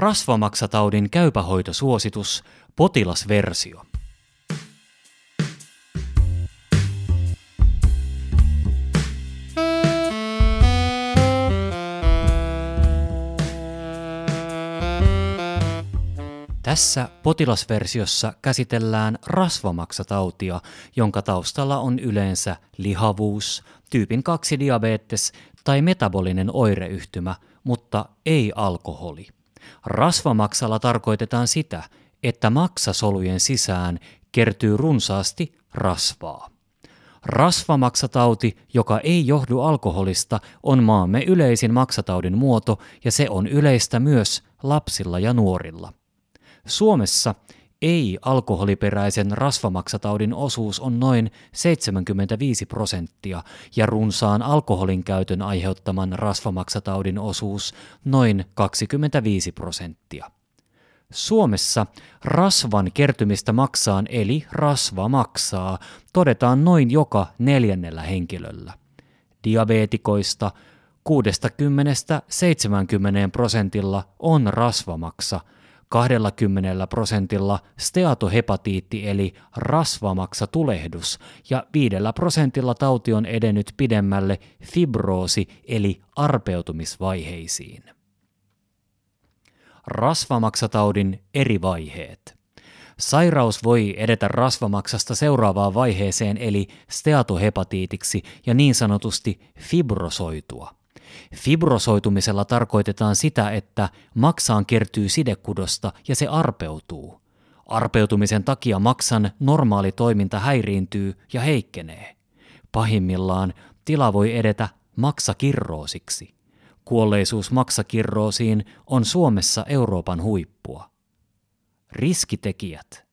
Rasvamaksataudin käypähoitosuositus, potilasversio. Tässä potilasversiossa käsitellään rasvamaksatautia, jonka taustalla on yleensä lihavuus, tyypin 2 diabetes tai metabolinen oireyhtymä, mutta ei alkoholi. Rasvamaksalla tarkoitetaan sitä, että maksasolujen sisään kertyy runsaasti rasvaa. Rasvamaksatauti, joka ei johdu alkoholista, on maamme yleisin maksataudin muoto ja se on yleistä myös lapsilla ja nuorilla. Suomessa ei-alkoholiperäisen rasvamaksataudin osuus on noin 75 prosenttia ja runsaan alkoholin käytön aiheuttaman rasvamaksataudin osuus noin 25 prosenttia. Suomessa rasvan kertymistä maksaan eli rasva maksaa todetaan noin joka neljännellä henkilöllä. Diabeetikoista 60-70 prosentilla on rasvamaksa – 20 prosentilla steatohepatiitti eli rasvamaksatulehdus ja 5 prosentilla tauti on edennyt pidemmälle fibroosi eli arpeutumisvaiheisiin. Rasvamaksataudin eri vaiheet. Sairaus voi edetä rasvamaksasta seuraavaan vaiheeseen eli steatohepatiitiksi ja niin sanotusti fibrosoitua – Fibrosoitumisella tarkoitetaan sitä, että maksaan kertyy sidekudosta ja se arpeutuu. Arpeutumisen takia maksan normaali toiminta häiriintyy ja heikkenee. Pahimmillaan tila voi edetä maksakirroosiksi. Kuolleisuus maksakirroosiin on Suomessa Euroopan huippua. Riskitekijät.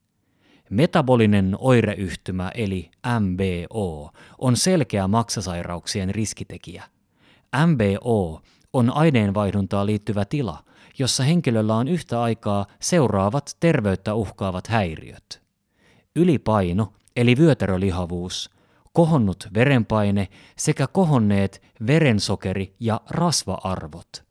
Metabolinen oireyhtymä eli MBO on selkeä maksasairauksien riskitekijä – MBO on aineenvaihduntaa liittyvä tila, jossa henkilöllä on yhtä aikaa seuraavat terveyttä uhkaavat häiriöt. Ylipaino eli vyötärölihavuus, kohonnut verenpaine sekä kohonneet verensokeri- ja rasva-arvot.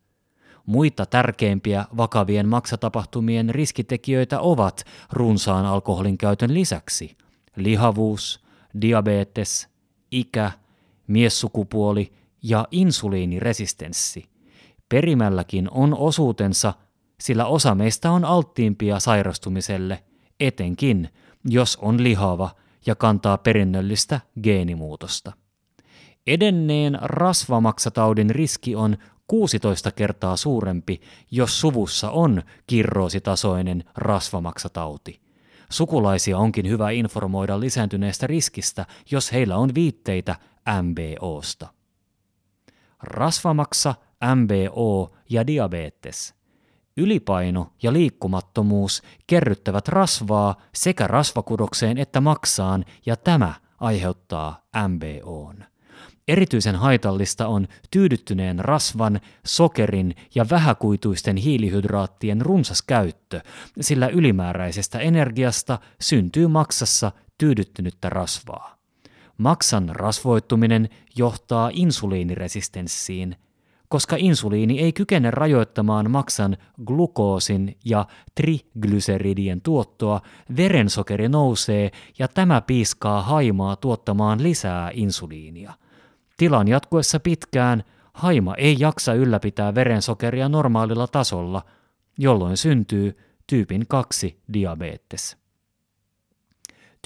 Muita tärkeimpiä vakavien maksatapahtumien riskitekijöitä ovat runsaan alkoholin käytön lisäksi lihavuus, diabetes, ikä, miessukupuoli ja insuliiniresistenssi. Perimälläkin on osuutensa, sillä osa meistä on alttiimpia sairastumiselle, etenkin jos on lihava ja kantaa perinnöllistä geenimuutosta. Edenneen rasvamaksataudin riski on 16 kertaa suurempi, jos suvussa on kirroositasoinen rasvamaksatauti. Sukulaisia onkin hyvä informoida lisääntyneestä riskistä, jos heillä on viitteitä MBOsta rasvamaksa, MBO ja diabetes. Ylipaino ja liikkumattomuus kerryttävät rasvaa sekä rasvakudokseen että maksaan ja tämä aiheuttaa MBOn. Erityisen haitallista on tyydyttyneen rasvan, sokerin ja vähäkuituisten hiilihydraattien runsas käyttö, sillä ylimääräisestä energiasta syntyy maksassa tyydyttynyttä rasvaa. Maksan rasvoittuminen johtaa insuliiniresistenssiin, koska insuliini ei kykene rajoittamaan maksan glukoosin ja triglyseridien tuottoa, verensokeri nousee ja tämä piiskaa haimaa tuottamaan lisää insuliinia. Tilan jatkuessa pitkään haima ei jaksa ylläpitää verensokeria normaalilla tasolla, jolloin syntyy tyypin 2 diabetes.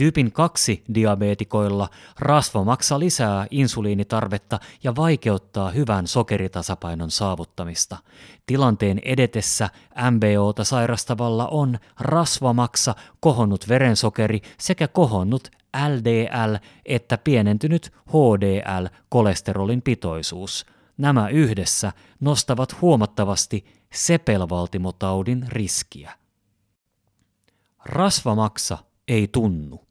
Tyypin 2 diabeetikoilla rasvamaksa lisää insuliinitarvetta ja vaikeuttaa hyvän sokeritasapainon saavuttamista. Tilanteen edetessä MBOta sairastavalla on rasvamaksa, kohonnut verensokeri sekä kohonnut LDL että pienentynyt HDL-kolesterolin pitoisuus. Nämä yhdessä nostavat huomattavasti sepelvaltimotaudin riskiä. Rasvamaksa ei tunnu.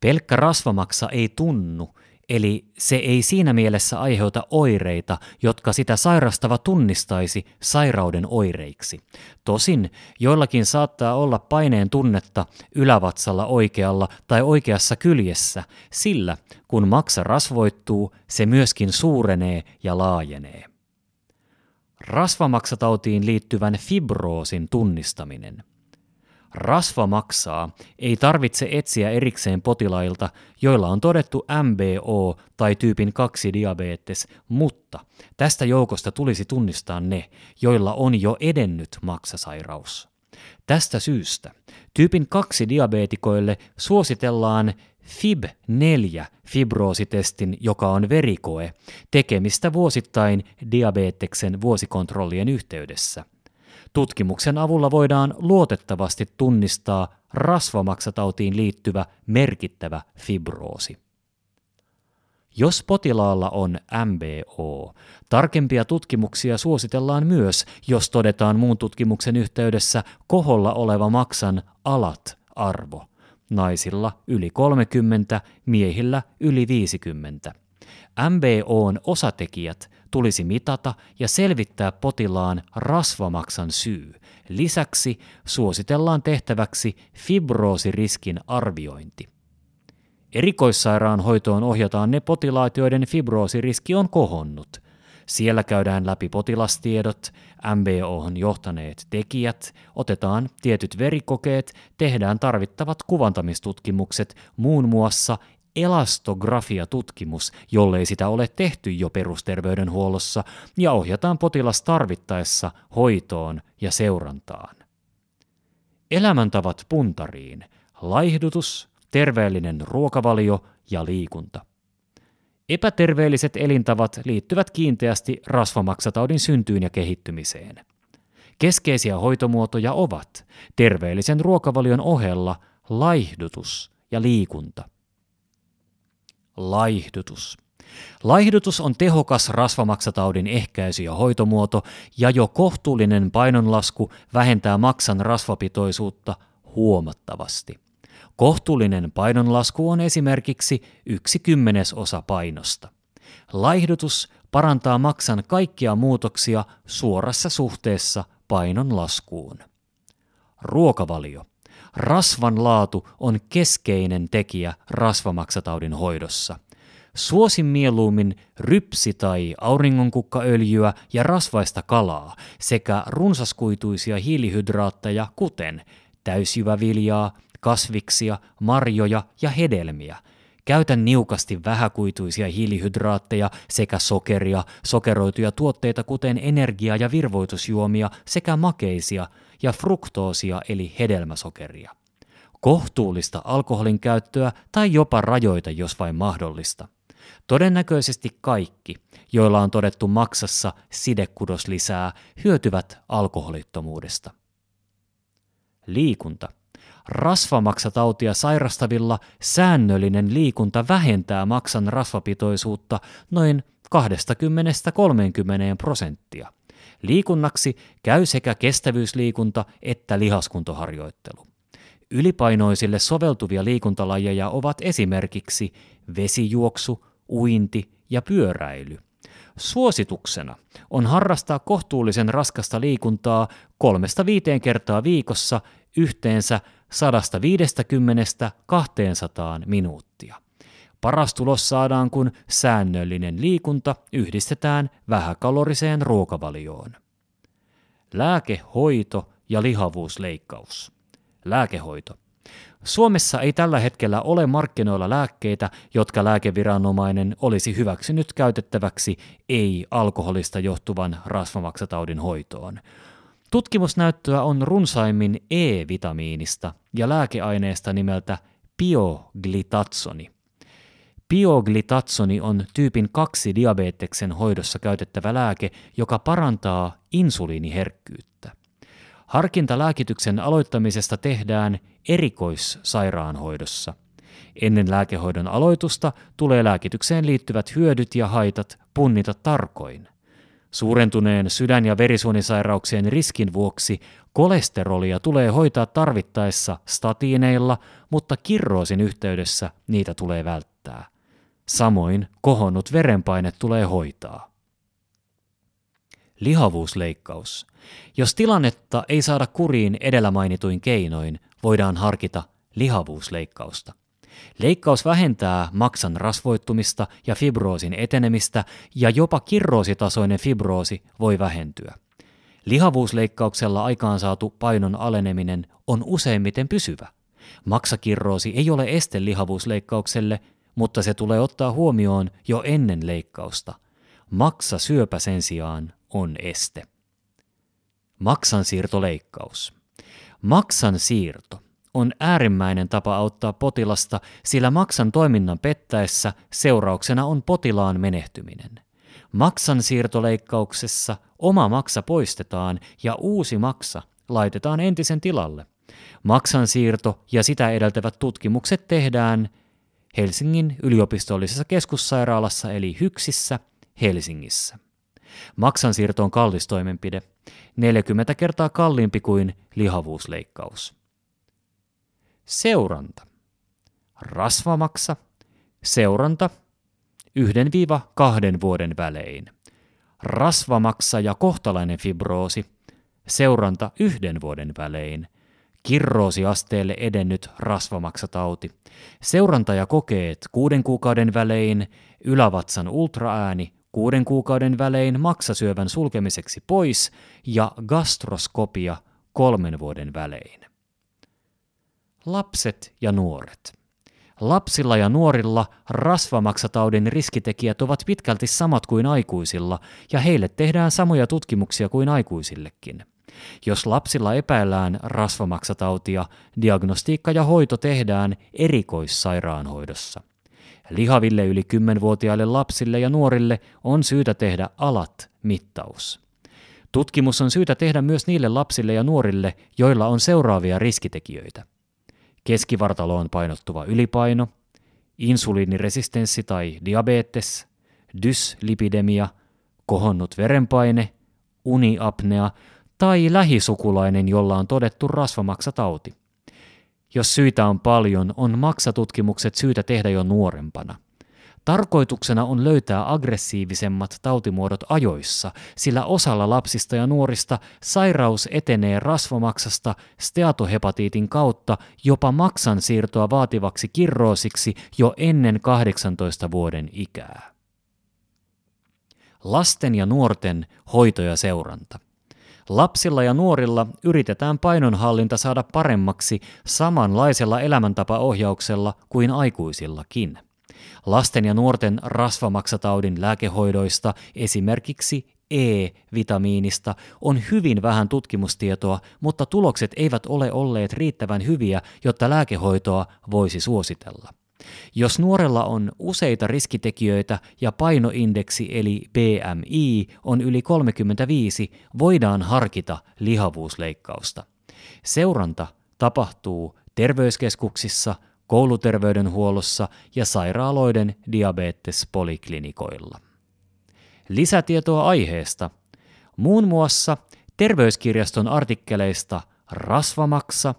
Pelkkä rasvamaksa ei tunnu, eli se ei siinä mielessä aiheuta oireita, jotka sitä sairastava tunnistaisi sairauden oireiksi. Tosin joillakin saattaa olla paineen tunnetta ylävatsalla oikealla tai oikeassa kyljessä, sillä kun maksa rasvoittuu, se myöskin suurenee ja laajenee. Rasvamaksatautiin liittyvän fibroosin tunnistaminen. Rasvamaksaa ei tarvitse etsiä erikseen potilailta, joilla on todettu MBO tai tyypin 2 diabetes, mutta tästä joukosta tulisi tunnistaa ne, joilla on jo edennyt maksasairaus. Tästä syystä tyypin 2 diabeetikoille suositellaan FIB4 fibroositestin, joka on verikoe, tekemistä vuosittain diabeteksen vuosikontrollien yhteydessä. Tutkimuksen avulla voidaan luotettavasti tunnistaa rasvamaksatautiin liittyvä merkittävä fibroosi. Jos potilaalla on MBO, tarkempia tutkimuksia suositellaan myös, jos todetaan muun tutkimuksen yhteydessä koholla oleva maksan alat arvo – naisilla yli 30, miehillä yli 50. MBOn osatekijät tulisi mitata ja selvittää potilaan rasvamaksan syy. Lisäksi suositellaan tehtäväksi fibroosiriskin arviointi. Erikoissairaanhoitoon ohjataan ne potilaat, joiden fibroosiriski on kohonnut – siellä käydään läpi potilastiedot, MBOhon johtaneet tekijät, otetaan tietyt verikokeet, tehdään tarvittavat kuvantamistutkimukset, muun muassa elastografiatutkimus, jollei sitä ole tehty jo perusterveydenhuollossa, ja ohjataan potilas tarvittaessa hoitoon ja seurantaan. Elämäntavat puntariin, laihdutus, terveellinen ruokavalio ja liikunta. Epäterveelliset elintavat liittyvät kiinteästi rasvamaksataudin syntyyn ja kehittymiseen. Keskeisiä hoitomuotoja ovat terveellisen ruokavalion ohella laihdutus ja liikunta. Laihdutus. Laihdutus on tehokas rasvamaksataudin ehkäisy ja hoitomuoto, ja jo kohtuullinen painonlasku vähentää maksan rasvapitoisuutta huomattavasti. Kohtuullinen painonlasku on esimerkiksi yksi kymmenesosa painosta. Laihdutus parantaa maksan kaikkia muutoksia suorassa suhteessa painon laskuun. Ruokavalio. Rasvan laatu on keskeinen tekijä rasvamaksataudin hoidossa. Suosin mieluummin rypsi- tai auringonkukkaöljyä ja rasvaista kalaa sekä runsaskuituisia hiilihydraatteja kuten täysjyväviljaa, kasviksia, marjoja ja hedelmiä. Käytä niukasti vähäkuituisia hiilihydraatteja sekä sokeria, sokeroituja tuotteita kuten energia- ja virvoitusjuomia sekä makeisia ja fruktoosia eli hedelmäsokeria. Kohtuullista alkoholin käyttöä tai jopa rajoita, jos vain mahdollista. Todennäköisesti kaikki, joilla on todettu maksassa sidekudos lisää, hyötyvät alkoholittomuudesta. Liikunta. Rasvamaksatautia sairastavilla säännöllinen liikunta vähentää maksan rasvapitoisuutta noin 20-30 prosenttia. Liikunnaksi käy sekä kestävyysliikunta että lihaskuntoharjoittelu. Ylipainoisille soveltuvia liikuntalajeja ovat esimerkiksi vesijuoksu, uinti ja pyöräily. Suosituksena on harrastaa kohtuullisen raskasta liikuntaa kolmesta viiteen kertaa viikossa yhteensä 150-200 minuuttia. Paras tulos saadaan, kun säännöllinen liikunta yhdistetään vähäkaloriseen ruokavalioon. Lääkehoito ja lihavuusleikkaus. Lääkehoito. Suomessa ei tällä hetkellä ole markkinoilla lääkkeitä, jotka lääkeviranomainen olisi hyväksynyt käytettäväksi ei-alkoholista johtuvan rasvamaksataudin hoitoon. Tutkimusnäyttöä on runsaimmin E-vitamiinista ja lääkeaineesta nimeltä pioglitatsoni. Pioglitatsoni on tyypin 2 diabeteksen hoidossa käytettävä lääke, joka parantaa insuliiniherkkyyttä. Harkinta lääkityksen aloittamisesta tehdään erikoissairaanhoidossa. Ennen lääkehoidon aloitusta tulee lääkitykseen liittyvät hyödyt ja haitat punnita tarkoin – Suurentuneen sydän- ja verisuonisairauksien riskin vuoksi kolesterolia tulee hoitaa tarvittaessa statiineilla, mutta kirroosin yhteydessä niitä tulee välttää. Samoin kohonnut verenpaine tulee hoitaa. Lihavuusleikkaus. Jos tilannetta ei saada kuriin edellä mainituin keinoin, voidaan harkita lihavuusleikkausta. Leikkaus vähentää maksan rasvoittumista ja fibroosin etenemistä ja jopa kirroositasoinen fibroosi voi vähentyä. Lihavuusleikkauksella aikaansaatu painon aleneminen on useimmiten pysyvä. Maksakirroosi ei ole este lihavuusleikkaukselle, mutta se tulee ottaa huomioon jo ennen leikkausta. Maksa syöpä sen sijaan on este. Maksan siirtoleikkaus. Maksan siirto on äärimmäinen tapa auttaa potilasta, sillä maksan toiminnan pettäessä seurauksena on potilaan menehtyminen. Maksan siirtoleikkauksessa oma maksa poistetaan ja uusi maksa laitetaan entisen tilalle. Maksan siirto ja sitä edeltävät tutkimukset tehdään Helsingin yliopistollisessa keskussairaalassa eli Hyksissä Helsingissä. Maksansiirto on kallis toimenpide, 40 kertaa kalliimpi kuin lihavuusleikkaus. Seuranta. Rasvamaksa. Seuranta. 1-2 vuoden välein. Rasvamaksa ja kohtalainen fibroosi. Seuranta yhden vuoden välein. Kirroosiasteelle edennyt rasvamaksatauti. Seuranta ja kokeet kuuden kuukauden välein. Ylävatsan ultraääni kuuden kuukauden välein maksasyövän sulkemiseksi pois ja gastroskopia kolmen vuoden välein. Lapset ja nuoret. Lapsilla ja nuorilla rasvamaksataudin riskitekijät ovat pitkälti samat kuin aikuisilla, ja heille tehdään samoja tutkimuksia kuin aikuisillekin. Jos lapsilla epäillään rasvamaksatautia, diagnostiikka ja hoito tehdään erikoissairaanhoidossa. Lihaville yli 10-vuotiaille lapsille ja nuorille on syytä tehdä alat mittaus. Tutkimus on syytä tehdä myös niille lapsille ja nuorille, joilla on seuraavia riskitekijöitä – keskivartaloon painottuva ylipaino, insuliiniresistenssi tai diabetes, dyslipidemia, kohonnut verenpaine, uniapnea tai lähisukulainen, jolla on todettu rasvamaksatauti. Jos syitä on paljon, on maksatutkimukset syytä tehdä jo nuorempana – Tarkoituksena on löytää aggressiivisemmat tautimuodot ajoissa, sillä osalla lapsista ja nuorista sairaus etenee rasvamaksasta steatohepatiitin kautta jopa maksan siirtoa vaativaksi kirroosiksi jo ennen 18 vuoden ikää. Lasten ja nuorten hoito ja seuranta. Lapsilla ja nuorilla yritetään painonhallinta saada paremmaksi samanlaisella elämäntapaohjauksella kuin aikuisillakin. Lasten ja nuorten rasvamaksataudin lääkehoidoista, esimerkiksi E-vitamiinista, on hyvin vähän tutkimustietoa, mutta tulokset eivät ole olleet riittävän hyviä, jotta lääkehoitoa voisi suositella. Jos nuorella on useita riskitekijöitä ja painoindeksi eli BMI on yli 35, voidaan harkita lihavuusleikkausta. Seuranta tapahtuu terveyskeskuksissa, kouluterveydenhuollossa ja sairaaloiden diabetespoliklinikoilla. Lisätietoa aiheesta muun muassa terveyskirjaston artikkeleista Rasvamaksa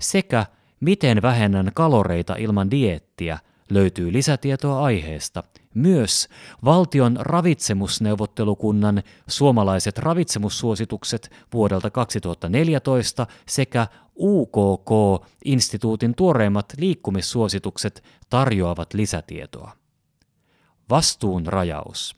sekä Miten vähennän kaloreita ilman dieettiä löytyy lisätietoa aiheesta. Myös valtion ravitsemusneuvottelukunnan suomalaiset ravitsemussuositukset vuodelta 2014 sekä UKK-instituutin tuoreimmat liikkumissuositukset tarjoavat lisätietoa. Vastuun rajaus.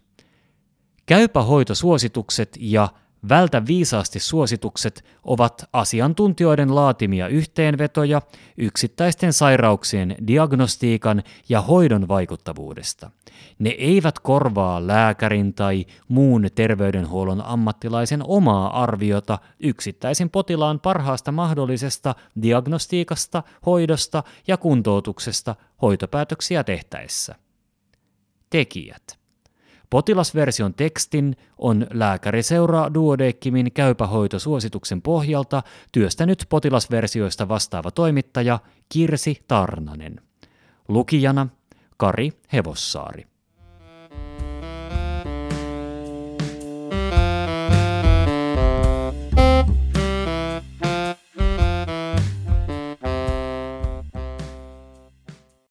Käypähoitosuositukset ja Vältä viisaasti suositukset ovat asiantuntijoiden laatimia yhteenvetoja yksittäisten sairauksien diagnostiikan ja hoidon vaikuttavuudesta. Ne eivät korvaa lääkärin tai muun terveydenhuollon ammattilaisen omaa arviota yksittäisen potilaan parhaasta mahdollisesta diagnostiikasta, hoidosta ja kuntoutuksesta hoitopäätöksiä tehtäessä. Tekijät Potilasversion tekstin on lääkäri seuraa Duodeckimin käypähoitosuosituksen pohjalta työstänyt potilasversioista vastaava toimittaja Kirsi Tarnanen. Lukijana Kari Hevossaari.